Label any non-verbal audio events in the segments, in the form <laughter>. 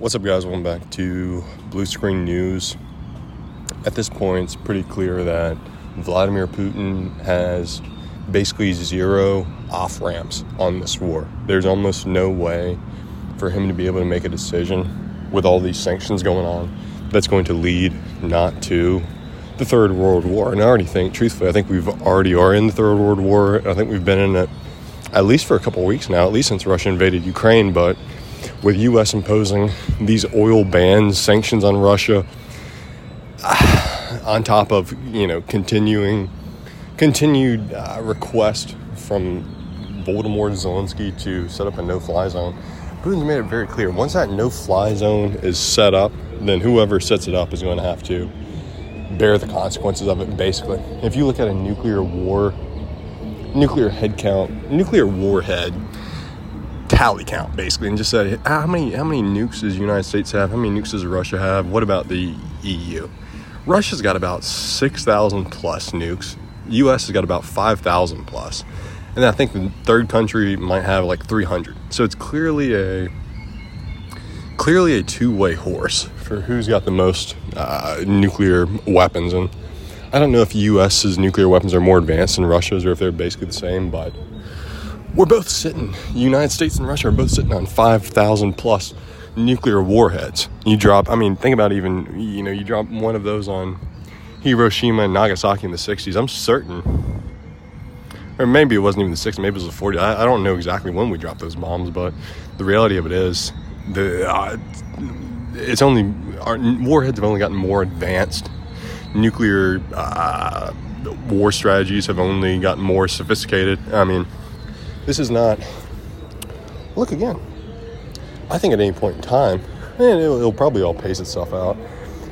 What's up, guys? Welcome back to Blue Screen News. At this point, it's pretty clear that Vladimir Putin has basically zero off ramps on this war. There's almost no way for him to be able to make a decision with all these sanctions going on that's going to lead not to the Third World War. And I already think, truthfully, I think we've already are in the Third World War. I think we've been in it at least for a couple weeks now, at least since Russia invaded Ukraine. But with U.S. imposing these oil bans, sanctions on Russia, <sighs> on top of you know continuing continued uh, request from Volodymyr Zelensky to set up a no-fly zone. Putin's made it very clear once that no-fly zone is set up, then whoever sets it up is going to have to bear the consequences of it. Basically, if you look at a nuclear war nuclear head count, nuclear warhead tally count, basically, and just said how many how many nukes does the United States have? How many nukes does Russia have? What about the EU? Russia's got about six thousand plus nukes. U.S. has got about five thousand plus, and I think the third country might have like three hundred. So it's clearly a clearly a two way horse for who's got the most uh, nuclear weapons and I don't know if U.S.'s nuclear weapons are more advanced than Russia's or if they're basically the same, but we're both sitting, United States and Russia are both sitting on 5,000 plus nuclear warheads. You drop, I mean, think about even, you know, you drop one of those on Hiroshima and Nagasaki in the 60s. I'm certain, or maybe it wasn't even the 60s, maybe it was the 40s. I, I don't know exactly when we dropped those bombs, but the reality of it is, the uh, it's only, our warheads have only gotten more advanced nuclear uh, war strategies have only gotten more sophisticated. I mean, this is not. Look again. I think at any point in time, and it'll, it'll probably all pace itself out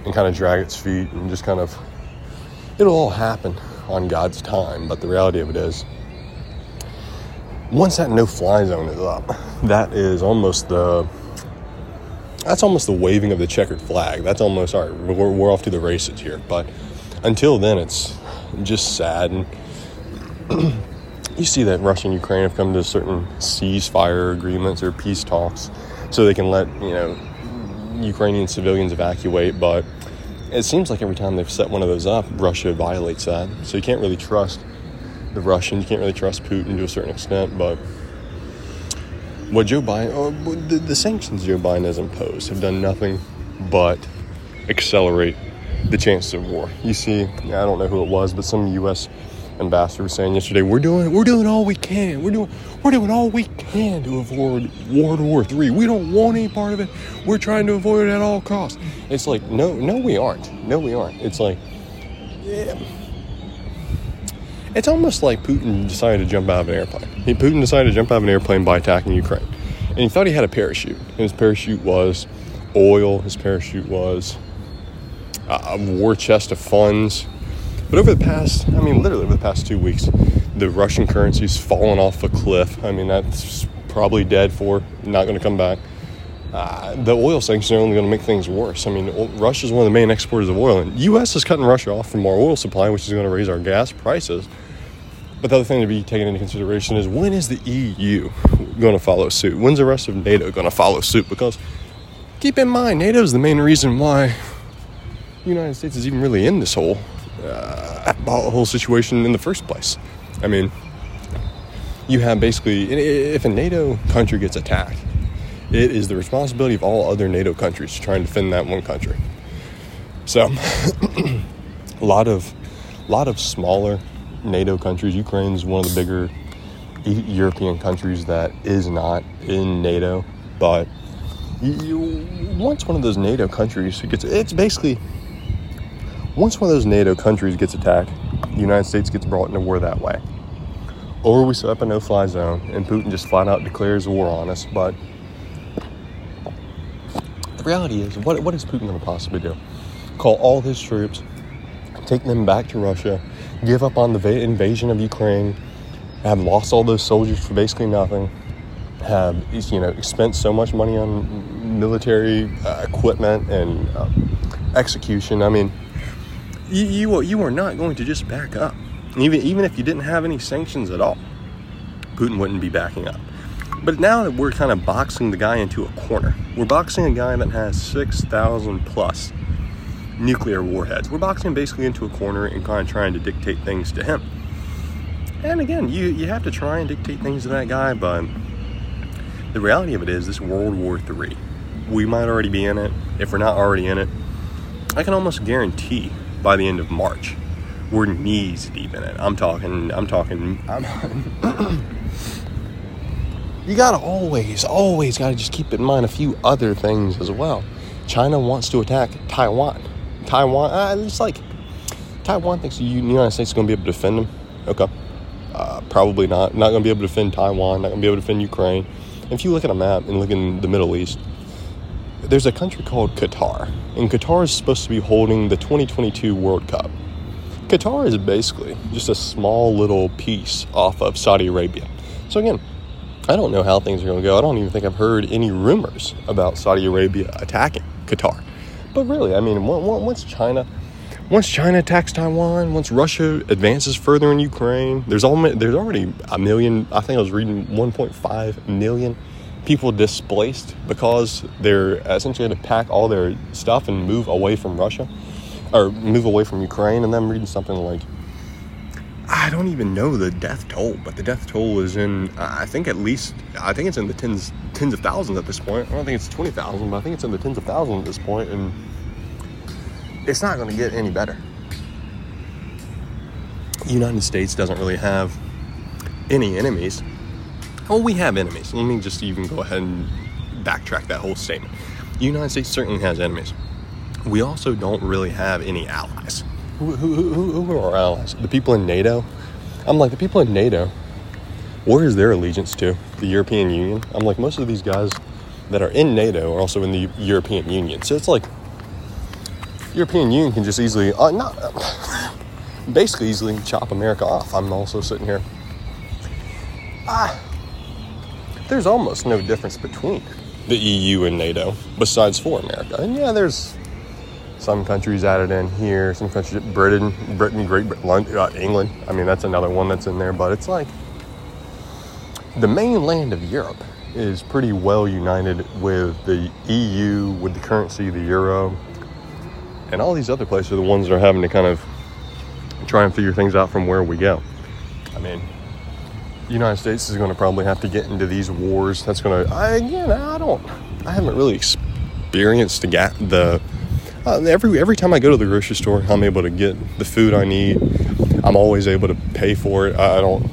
and kind of drag its feet and just kind of. It'll all happen on God's time, but the reality of it is, once that no-fly zone is up, that is almost the that's almost the waving of the checkered flag. That's almost all right. We're, we're off to the races here. But until then, it's just sad. And <clears throat> you see that Russia and Ukraine have come to certain ceasefire agreements or peace talks, so they can let you know Ukrainian civilians evacuate. But it seems like every time they've set one of those up, Russia violates that. So you can't really trust the Russians. You can't really trust Putin to a certain extent, but what Joe Biden, the, the sanctions Joe Biden has imposed have done nothing but accelerate the chances of war. You see, I don't know who it was, but some U.S. ambassador was saying yesterday, "We're doing, we're doing all we can. We're doing, we're doing all we can to avoid World War Three. We don't want any part of it. We're trying to avoid it at all costs." It's like, no, no, we aren't. No, we aren't. It's like, yeah. It's almost like Putin decided to jump out of an airplane. Putin decided to jump out of an airplane by attacking Ukraine. And he thought he had a parachute. And his parachute was oil, his parachute was uh, a war chest of funds. But over the past, I mean, literally over the past two weeks, the Russian currency's fallen off a cliff. I mean, that's probably dead for, not going to come back. Uh, the oil sanctions are only going to make things worse. I mean, Russia is one of the main exporters of oil, and U.S. is cutting Russia off from our oil supply, which is going to raise our gas prices. But the other thing to be taken into consideration is when is the EU going to follow suit? When's the rest of NATO going to follow suit? Because keep in mind, NATO is the main reason why the United States is even really in this whole uh, whole situation in the first place. I mean, you have basically if a NATO country gets attacked, it is the responsibility of all other NATO countries to try and defend that one country. So, <coughs> a lot of, a lot of smaller NATO countries. Ukraine is one of the bigger European countries that is not in NATO, but you, once one of those NATO countries gets, it's basically once one of those NATO countries gets attacked, the United States gets brought into war that way. Or we set up a no-fly zone and Putin just flat out declares war on us. But the reality is, what what is Putin going to possibly do? Call all his troops, take them back to Russia, give up on the invasion of Ukraine, have lost all those soldiers for basically nothing, have you know spent so much money on military uh, equipment and uh, execution. I mean, you, you you are not going to just back up, even even if you didn't have any sanctions at all. Putin wouldn't be backing up. But now that we're kind of boxing the guy into a corner, we're boxing a guy that has 6,000 plus nuclear warheads. We're boxing basically into a corner and kind of trying to dictate things to him. And again, you, you have to try and dictate things to that guy, but the reality of it is this World War III. We might already be in it. If we're not already in it, I can almost guarantee by the end of March, we're knees deep in it. I'm talking, I'm talking, I'm <coughs> you gotta always, always gotta just keep in mind a few other things as well. China wants to attack Taiwan. Taiwan, uh, it's like Taiwan thinks the United States is gonna be able to defend them. Okay, uh, probably not. Not gonna be able to defend Taiwan. Not gonna be able to defend Ukraine. If you look at a map and look in the Middle East, there's a country called Qatar, and Qatar is supposed to be holding the 2022 World Cup. Qatar is basically just a small little piece off of Saudi Arabia. So again, I don't know how things are going to go. I don't even think I've heard any rumors about Saudi Arabia attacking Qatar. But really, I mean, once China, once China attacks Taiwan, once Russia advances further in Ukraine, there's all there's already a million. I think I was reading 1.5 million people displaced because they're essentially going to pack all their stuff and move away from Russia or move away from Ukraine. And then I'm reading something like I don't even know the death toll, but the death toll is in, I think at least, I think it's in the tens, tens of thousands at this point. I don't think it's 20,000, but I think it's in the tens of thousands at this point, and it's not going to get any better. The United States doesn't really have any enemies. Well, we have enemies. Let me just even go ahead and backtrack that whole statement. The United States certainly has enemies. We also don't really have any allies who, who, who, who are our allies? The people in NATO? I'm like, the people in NATO, where is their allegiance to? The European Union? I'm like, most of these guys that are in NATO are also in the European Union. So it's like, European Union can just easily, uh, not, <sighs> basically easily chop America off. I'm also sitting here. Ah, there's almost no difference between the EU and NATO besides for America. And yeah, there's some countries added in here. Some countries, Britain, Britain, Great Britain, uh, England. I mean, that's another one that's in there. But it's like the mainland of Europe is pretty well united with the EU, with the currency, the euro, and all these other places are the ones that are having to kind of try and figure things out from where we go. I mean, the United States is going to probably have to get into these wars. That's going to, again, I don't, I haven't really experienced the, gas the uh, every every time I go to the grocery store, I'm able to get the food I need. I'm always able to pay for it. I, I don't.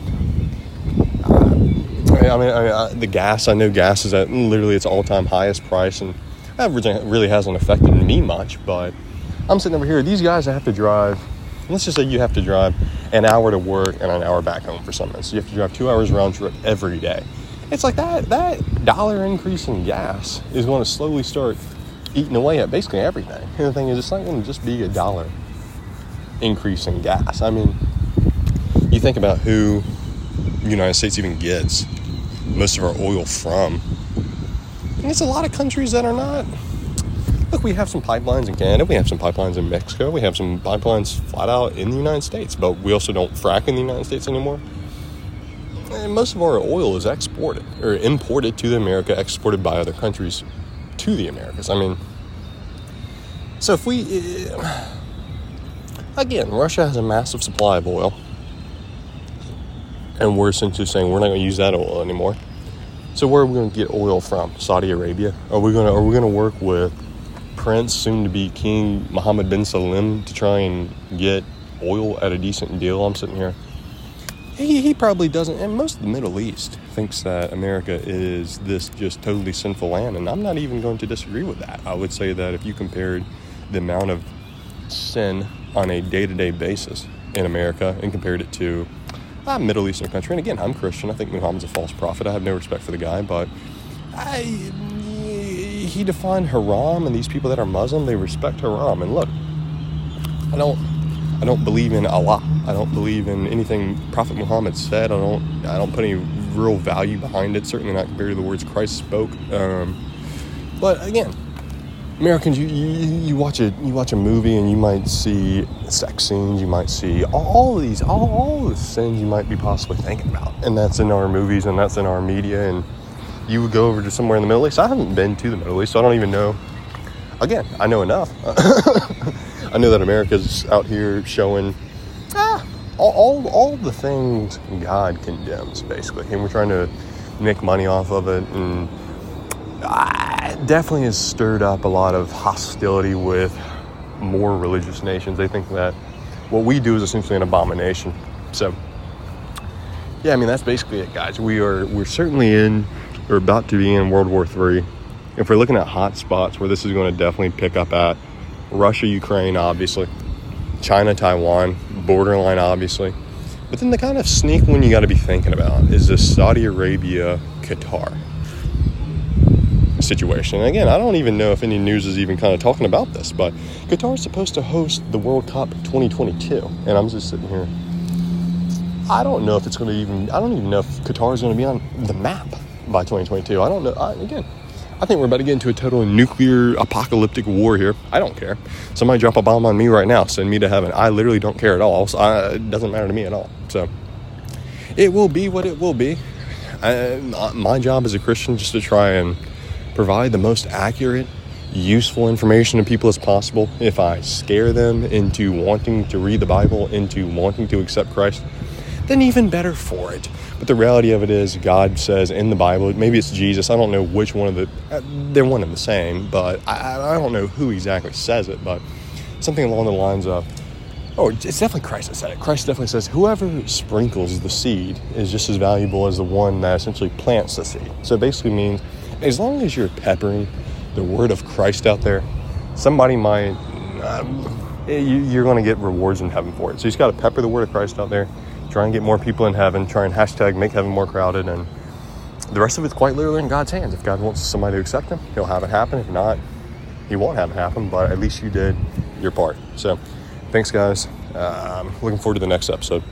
I mean, I mean I, the gas. I know gas is at literally its all-time highest price, and that really hasn't affected me much. But I'm sitting over here. These guys have to drive. Let's just say you have to drive an hour to work and an hour back home for some something. So you have to drive two hours round trip every day. It's like that. That dollar increase in gas is going to slowly start eating away at basically everything. And the thing is, it's not going to just be a dollar increase in gas. I mean, you think about who the United States even gets most of our oil from. And it's a lot of countries that are not. Look, we have some pipelines in Canada, we have some pipelines in Mexico, we have some pipelines flat out in the United States, but we also don't frack in the United States anymore. And most of our oil is exported or imported to the America, exported by other countries to the Americas. I mean, so if we, eh, again, Russia has a massive supply of oil, and we're essentially saying we're not going to use that oil anymore. So where are we going to get oil from? Saudi Arabia? Are we going to are we going to work with Prince, soon to be King Mohammed bin Salim, to try and get oil at a decent deal? I'm sitting here he, he probably doesn't, and most of the Middle East thinks that America is this just totally sinful land, and I'm not even going to disagree with that. I would say that if you compared the amount of sin on a day to day basis in America and compared it to a Middle Eastern country, and again, I'm Christian, I think Muhammad's a false prophet, I have no respect for the guy, but I, he defined haram, and these people that are Muslim, they respect haram. And look, I don't I don't believe in Allah. I don't believe in anything Prophet Muhammad said. I don't. I don't put any real value behind it. Certainly not compared to the words Christ spoke. Um, but again, Americans, you, you, you watch a you watch a movie and you might see sex scenes. You might see all these all all the sins you might be possibly thinking about, and that's in our movies and that's in our media and you would go over to somewhere in the Middle East. I haven't been to the Middle East, so I don't even know. Again, I know enough. <laughs> I know that America's out here showing ah, all, all, all the things God condemns, basically, and we're trying to make money off of it, and it definitely has stirred up a lot of hostility with more religious nations. They think that what we do is essentially an abomination. So, yeah, I mean that's basically it, guys. We are we're certainly in we're about to be in World War III. If we're looking at hot spots where this is going to definitely pick up at, Russia, Ukraine, obviously, China, Taiwan, borderline, obviously. But then the kind of sneak one you got to be thinking about is this Saudi Arabia, Qatar situation. And again, I don't even know if any news is even kind of talking about this, but Qatar is supposed to host the World Cup 2022. And I'm just sitting here. I don't know if it's going to even, I don't even know if Qatar is going to be on the map by 2022. I don't know. I, again, I think we're about to get into a total nuclear apocalyptic war here. I don't care. Somebody drop a bomb on me right now, send me to heaven. I literally don't care at all. So I, it doesn't matter to me at all. So it will be what it will be. I, my job as a Christian just to try and provide the most accurate, useful information to people as possible. If I scare them into wanting to read the Bible, into wanting to accept Christ, then even better for it. But the reality of it is, God says in the Bible, maybe it's Jesus, I don't know which one of the, uh, they're one and the same, but I, I don't know who exactly says it, but something along the lines of, oh, it's definitely Christ that said it. Christ definitely says, whoever sprinkles the seed is just as valuable as the one that essentially plants the seed. So it basically means, as long as you're peppering the word of Christ out there, somebody might, um, you're going to get rewards in heaven for it. So you just got to pepper the word of Christ out there try and get more people in heaven, try and hashtag make heaven more crowded, and the rest of it's quite literally in God's hands. If God wants somebody to accept Him, He'll have it happen. If not, He won't have it happen, but at least you did your part. So, thanks, guys. Um, looking forward to the next episode.